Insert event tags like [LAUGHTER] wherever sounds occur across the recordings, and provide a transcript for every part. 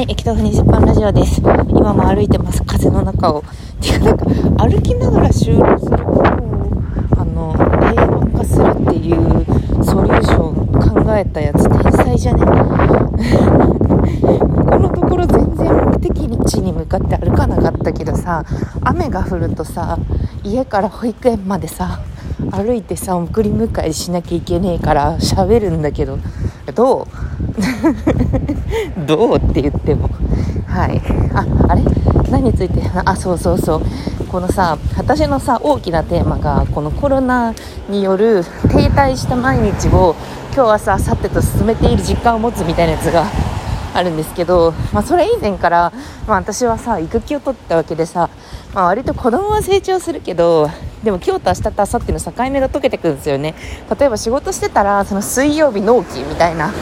はい、駅豆腐20分ラジオです。今も歩いてます、風の中を。ていうか、なんか、歩きながら収録することを、あの、平板化するっていうソリューション考えたやつ、天才じゃね？[LAUGHS] このところ全然目的地に向かって歩かなかったけどさ、雨が降るとさ、家から保育園までさ、歩いてさ、送り迎えしなきゃいけねえから喋るんだけど、ど [LAUGHS] どうって言っても。はい。ああれ？何について？あそうそうそう。このさ私のさ大きなテーマがこのコロナによる停滞した毎日を今日はささってと進めている実感を持つみたいなやつがあるんですけど、まあ、それ以前から、まあ、私はさ育休を取ったわけでさ、まあ、割と子供は成長するけどでも今日と明日と明後日の境目が解けてくるんですよね。例えば仕事してたらその水曜日納期みたいな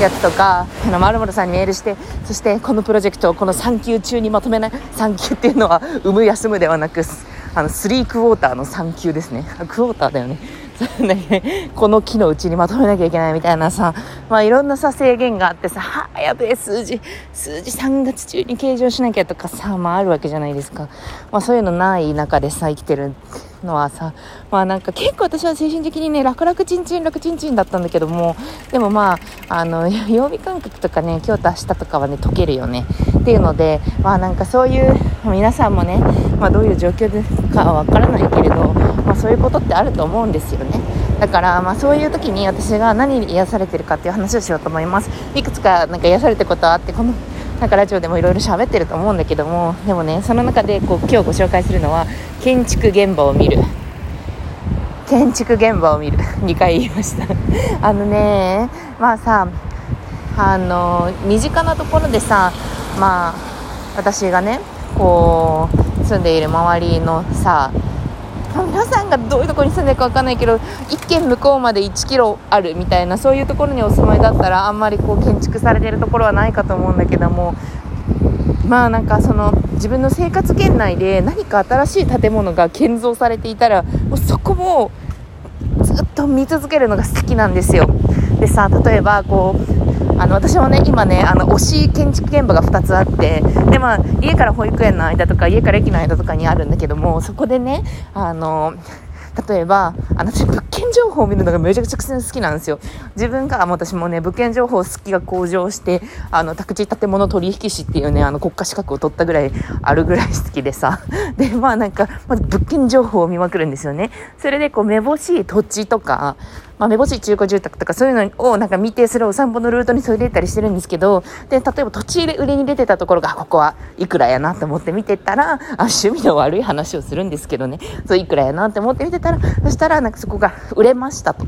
やつとかあの丸々さんにメールしてそしてこのプロジェクトをこの産休中にまとめない？産休っていうのは産む休むではなくあの3クォーターの産休ですね。クォーターだよね。この木のうちにまとめなきゃいけないみたいなさ、まあ、いろんなさ制限があってさ、はあ、やべえ、数字、数字3月中に計上しなきゃとかさ、まああるわけじゃないですか。まあそういうのない中でさ、生きてるのはさ、まあなんか結構私は精神的にね、楽々ちんちん楽ちんちんだったんだけども、でもまあ、あの、[LAUGHS] 曜日感覚とかね、今日と明日とかはね、解けるよね。っていうので、まあなんかそういう、皆さんもね、まあどういう状況ですかはわからないけれど、まあそういうことってあると思うんですよね。だから、まあ、そういう時に私が何に癒されてるかっていう話をしようと思います。いくつかなんか癒されてることあってこのなんかラジオでもいろいろ喋ってると思うんだけどもでもねその中でこう今日ご紹介するのは建築現場を見る。建築現場を見る。2回言いました。[LAUGHS] あのねまあさあの身近なところでさまあ私がねこう住んでいる周りのさ皆さんがどういうところに住んでるか分かんないけど一軒向こうまで1キロあるみたいなそういうところにお住まいだったらあんまりこう建築されてるところはないかと思うんだけどもまあなんかその自分の生活圏内で何か新しい建物が建造されていたらもうそこもずっと見続けるのが好きなんですよ。でさ例えばこうあの私はね今ねあの推し建築現場が2つあってで、まあ、家から保育園の間とか家から駅の間とかにあるんだけどもそこでねあの例えばあの物件情報を見るのがめちゃくちゃ好きなんですよ。自分が私もね物件情報好きが向上してあの宅地建物取引士っていうねあの国家資格を取ったぐらいあるぐらい好きでさ。[LAUGHS] でまあなんかまず物件情報を見まくるんですよね。それでこうめぼしい土地とかまあ、めぼしい中古住宅とかそういうのをなんか見てそれを散歩のルートにそれ入れたりしてるんですけどで例えば土地で売りに出てたところがここはいくらやなと思って見てたらあ趣味の悪い話をするんですけどね。そういくらやなって思って見てたらそしたらなんかそこが売れましたと。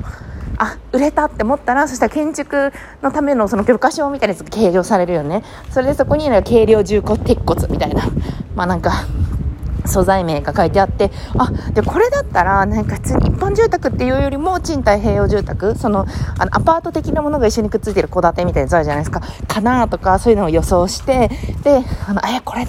あ売れたって思ったらそしたら建築のためのその許可証みたいなやつが計量されるよね。それでそこになんか軽量重骨鉄骨みたいな。まあなんか素材名が書いてあってあでこれだったらなんか普通に一般住宅っていうよりも賃貸併用住宅そのあのアパート的なものが一緒にくっついてる戸建てみたいなやつあるじゃないですか。かなとかそういうのを予想してであのえこれ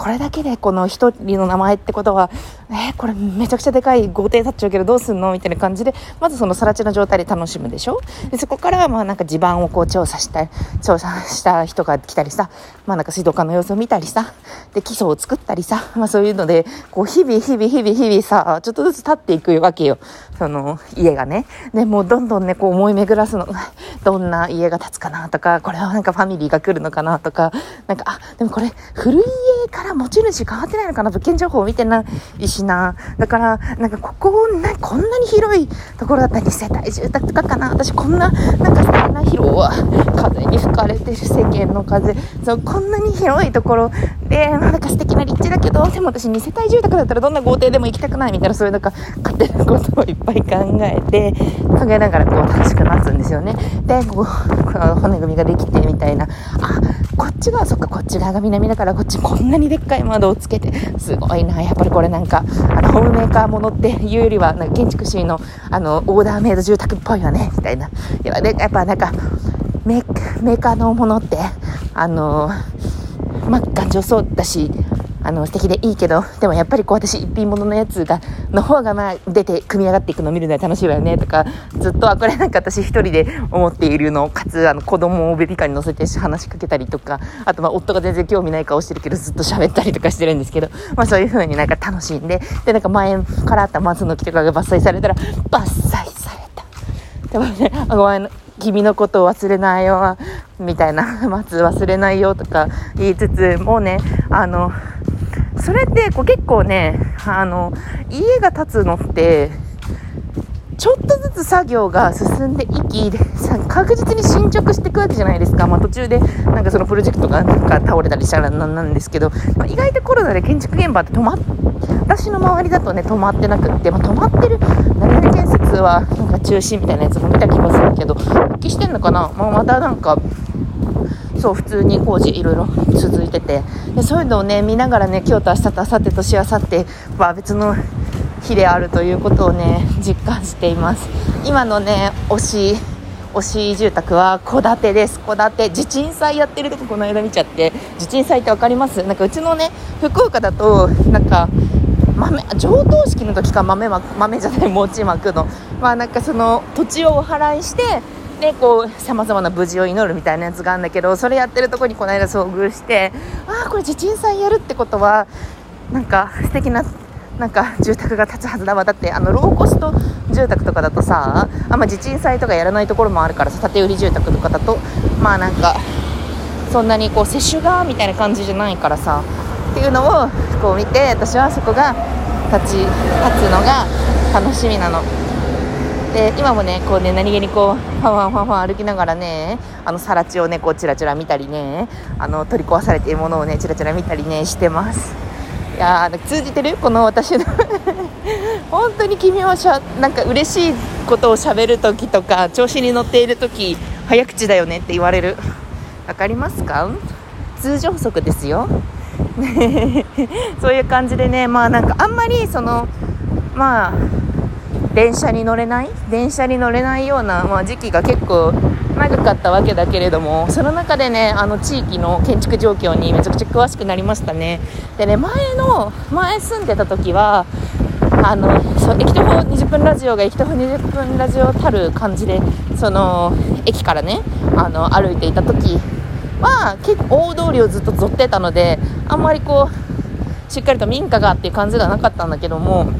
これだけでこの1人の名前ってことは、えー、これめちゃくちゃでかい豪邸建っちゃうけどどうすんのみたいな感じで、まずその更地の状態で楽しむでしょ？でそこから、まあなんか地盤をこう調査した調査した人が来たりさ、まあなんか水道管の様子を見たりさ、で、基礎を作ったりさ、まあそういうので、こう日々日々日々日々さ、ちょっとずつ経っていくわけよ。その家がね。で、もうどんどんね、こう思い巡らすの。どんな家が建つかなとか、これはなんかファミリーが来るのかなとか、なんか、あ、でもこれ古い家から持ち主変わってないのかな物件情報見てないしな。だから、なんかここ、なこんなに広いところだったら2世帯住宅とかかな。私こんな、なんか素敵な広は風に吹かれてる世間の風。そう、こんなに広いところで、なんか素敵な立地だけど、でも私2世帯住宅だったらどんな豪邸でも行きたくないみたいな、そういうなんか勝手なことをいっぱい考えて、考えながらこう楽しくなつんですよね。で、こう、骨組みができてみたいな。あ、ちが、そっか、こっち側が南だから、こっちこんなにでっかい窓をつけて、すごいな。やっぱりこれなんか、あの、ホームメーカーものっていうよりは、なんか建築士の、あの、オーダーメイド住宅っぽいよね、みたいな。やっぱなんかメーカーのものって、あの、まあ、頑丈そうだし、あの素敵でいいけど [LAUGHS] でもやっぱりこう私一品物のやつがの方がまあ出て組み上がっていくのを見るのは楽しいわよねとかずっとあこれなんか私一人で思っているのかつあの子供をベビーカーに乗せて話しかけたりとかあとまあ夫が全然興味ない顔してるけどずっと喋ったりとかしてるんですけど、まあ、そういう風になんか楽しんででなんか前からあった松の木とかが伐採されたら伐採された。でもね、あごめん君のことを忘れないよみたいな [LAUGHS] 松忘れないよとか言いつつもうねあのそれってこう結構ねあの家が建つのってちょっとずつ作業が進んでいき確実に進捗していくわけじゃないですか、まあ、途中でなんかそのプロジェクトがなんか倒れたりしたらなんですけど、まあ、意外とコロナで建築現場って止まっ私の周りだとね止まってなくって、まあ、止まってる何々建設はなんか中止みたいなやつも見た気がするけど復帰してんのかな、まあ、またなんかそう普通に工事いろいろ続いてて。でそういうのをね見ながらね今日と明日と明後日としあさっては別の日であるということをね実感しています。今のね推し推し住宅は戸建てです。戸建て。地鎮祭やってるとここの間見ちゃって。地鎮祭って分かります？なんかうちのね福岡だとなんか豆上等式の時か豆豆じゃない餅まくの。まあなんかその土地をお払いしてでこうさまざまな無事を祈るみたいなやつがあるんだけどそれやってるとこにこの間遭遇してああこれ地鎮祭やるってことはなんか素敵ななんか住宅が建つはずだわだってあのローコスト住宅とかだとさあんま地鎮祭とかやらないところもあるからさ建売り住宅とかだとまあなんかそんなにこう接種がみたいな感じじゃないからさっていうのをこう見て私はそこが立ち立つのが楽しみなの。で今もねこうね何気にこうファンファンファンファン歩きながらねあの更地をねこうチラチラ見たりねあの取り壊されているものをねチラチラ見たりねしてます。いや通じてる？この私の。[LAUGHS] 本当に君はしゃなんか嬉しいことをしゃべるときとか調子に乗っているとき早口だよねって言われる。分かりますか？通常則ですよ。[LAUGHS] そういう感じでねまあなんかあんまりそのまあ電車に乗れない？電車に乗れないような、まあ、時期が結構長かったわけだけれどもその中でねあの地域の建築状況にめちゃくちゃ詳しくなりましたね。でね前の前住んでた時はあのそう駅徒歩20分ラジオが駅徒歩20分ラジオたる感じでその駅からねあの歩いていた時は結構大通りをずっとぞってたのであんまりこうしっかりと民家がっていう感じではなかったんだけども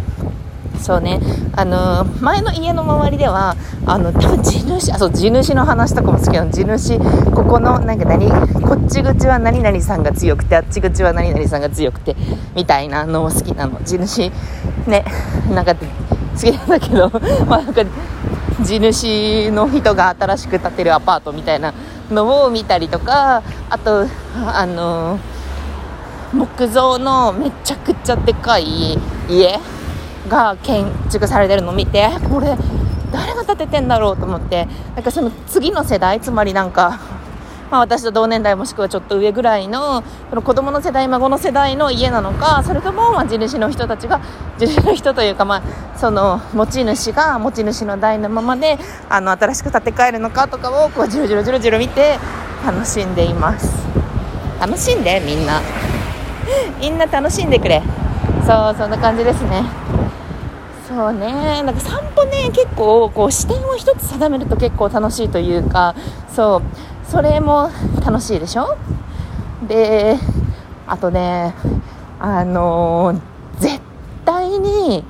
そうね、あのー、前の家の周りでは、あの、多分地主、あ、そう、地主の話とかも好きなの。地主、ここの、なんか何、こっち口は何々さんが強くて、あっち口は何々さんが強くて、みたいなのも好きなの。地主、ね、なんか、好きなんだけど、[LAUGHS] まあなんか、地主の人が新しく建てるアパートみたいなのを見たりとか、あと、あのー、木造のめちゃくちゃでかい家が建築されてるのを見てこれ誰が建ててんだろうと思ってなんかその次の世代つまりなんか、まあ、私と同年代もしくはちょっと上ぐらいのその子供の世代孫の世代の家なのかそれともまあ地主の人たちが地主の人というか、まあ、その持ち主が持ち主の代のままであの新しく建て替えるのかとかをこうじろじろじろじろ見て楽しんでいます。楽しんでみんな。[LAUGHS] みんな楽しんでくれ。そうそんな感じですね。そうね。なんか散歩ね結構こう視点を1つ定めると結構楽しいというかそう。それも楽しいでしょ？であとねあの絶対に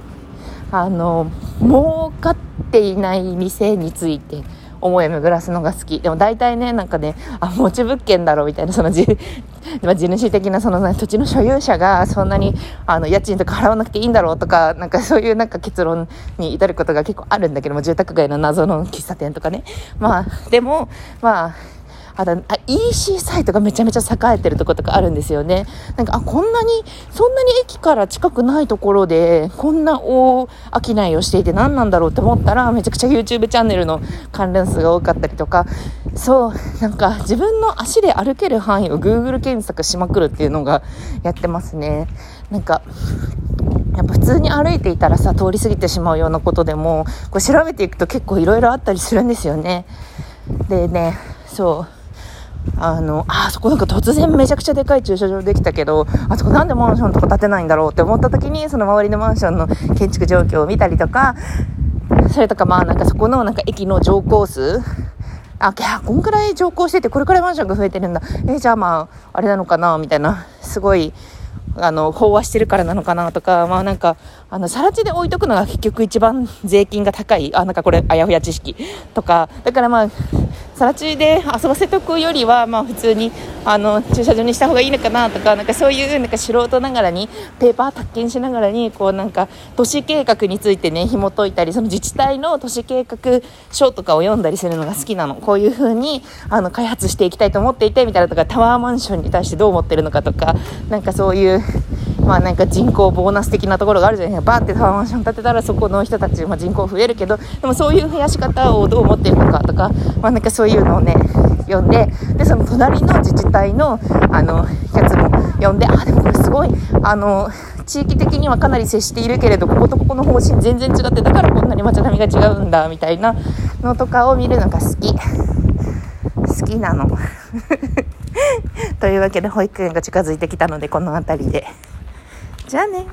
あの儲かっていない店について思い巡らすのが好き。でも大体ね、なんかね、あ、持ち物件だろうみたいな、そのじ、[LAUGHS] ま地主的なその、ね、土地の所有者がそんなに、あの、家賃とか払わなくていいんだろうとか、なんかそういうなんか結論に至ることが結構あるんだけども、住宅街の謎の喫茶店とかね。まあ、でも、まあ、あと、あ、EC サイトがめちゃめちゃ栄えてるとことかあるんですよね。なんか、あ、こんなに、そんなに駅から近くないところで、こんな大商いをしていて何なんだろうって思ったら、めちゃくちゃ YouTube チャンネルの関連数が多かったりとか、そう、なんか自分の足で歩ける範囲を Google 検索しまくるっていうのがやってますね。なんか、やっぱ普通に歩いていたらさ、通り過ぎてしまうようなことでも、こう調べていくと結構いろいろあったりするんですよね。でね、そう。あの、あそこなんか突然めちゃくちゃでかい駐車場できたけど、あそこなんでマンションとか建てないんだろうって思った時に、その周りのマンションの建築状況を見たりとか、それとかまあなんかそこのなんか駅の乗降数、あ、いや、こんくらい乗降してて、これくらいマンションが増えてるんだ。えじゃあまあ、あれなのかなみたいな、すごい、あの、飽和してるからなのかなとか、まあなんか、あの、さら地で置いとくのが結局一番税金が高い。あ、なんかこれ、あやふや知識とか、だからまあ、更地で遊ばせとくよりは、まあ、普通にあの駐車場にした方がいいのかなとかなんかそういうなんか素人ながらにペーパー発見しながらにこうなんか都市計画についてね紐解いたりその自治体の都市計画書とかを読んだりするのが好きなの。こういう風にあに開発していきたいと思っていてみたいなとかタワーマンションに対してどう思ってるのかとかなんかそういうまあなんか人口ボーナス的なところがあるじゃないですか。バーってタワーマンション建てたらそこの人たち、まあ、人口増えるけどでもそういう増やし方をどう思っているのかとか、まあ、なんかそういうのをね読んででその隣の自治体のあのやつも読んであでもこれすごいあの地域的にはかなり接しているけれどこことここの方針全然違ってだからこんなに街並みが違うんだみたいなのとかを見るのが好き。好きなの。[LAUGHS] というわけで保育園が近づいてきたのでこの辺りで。じゃあね。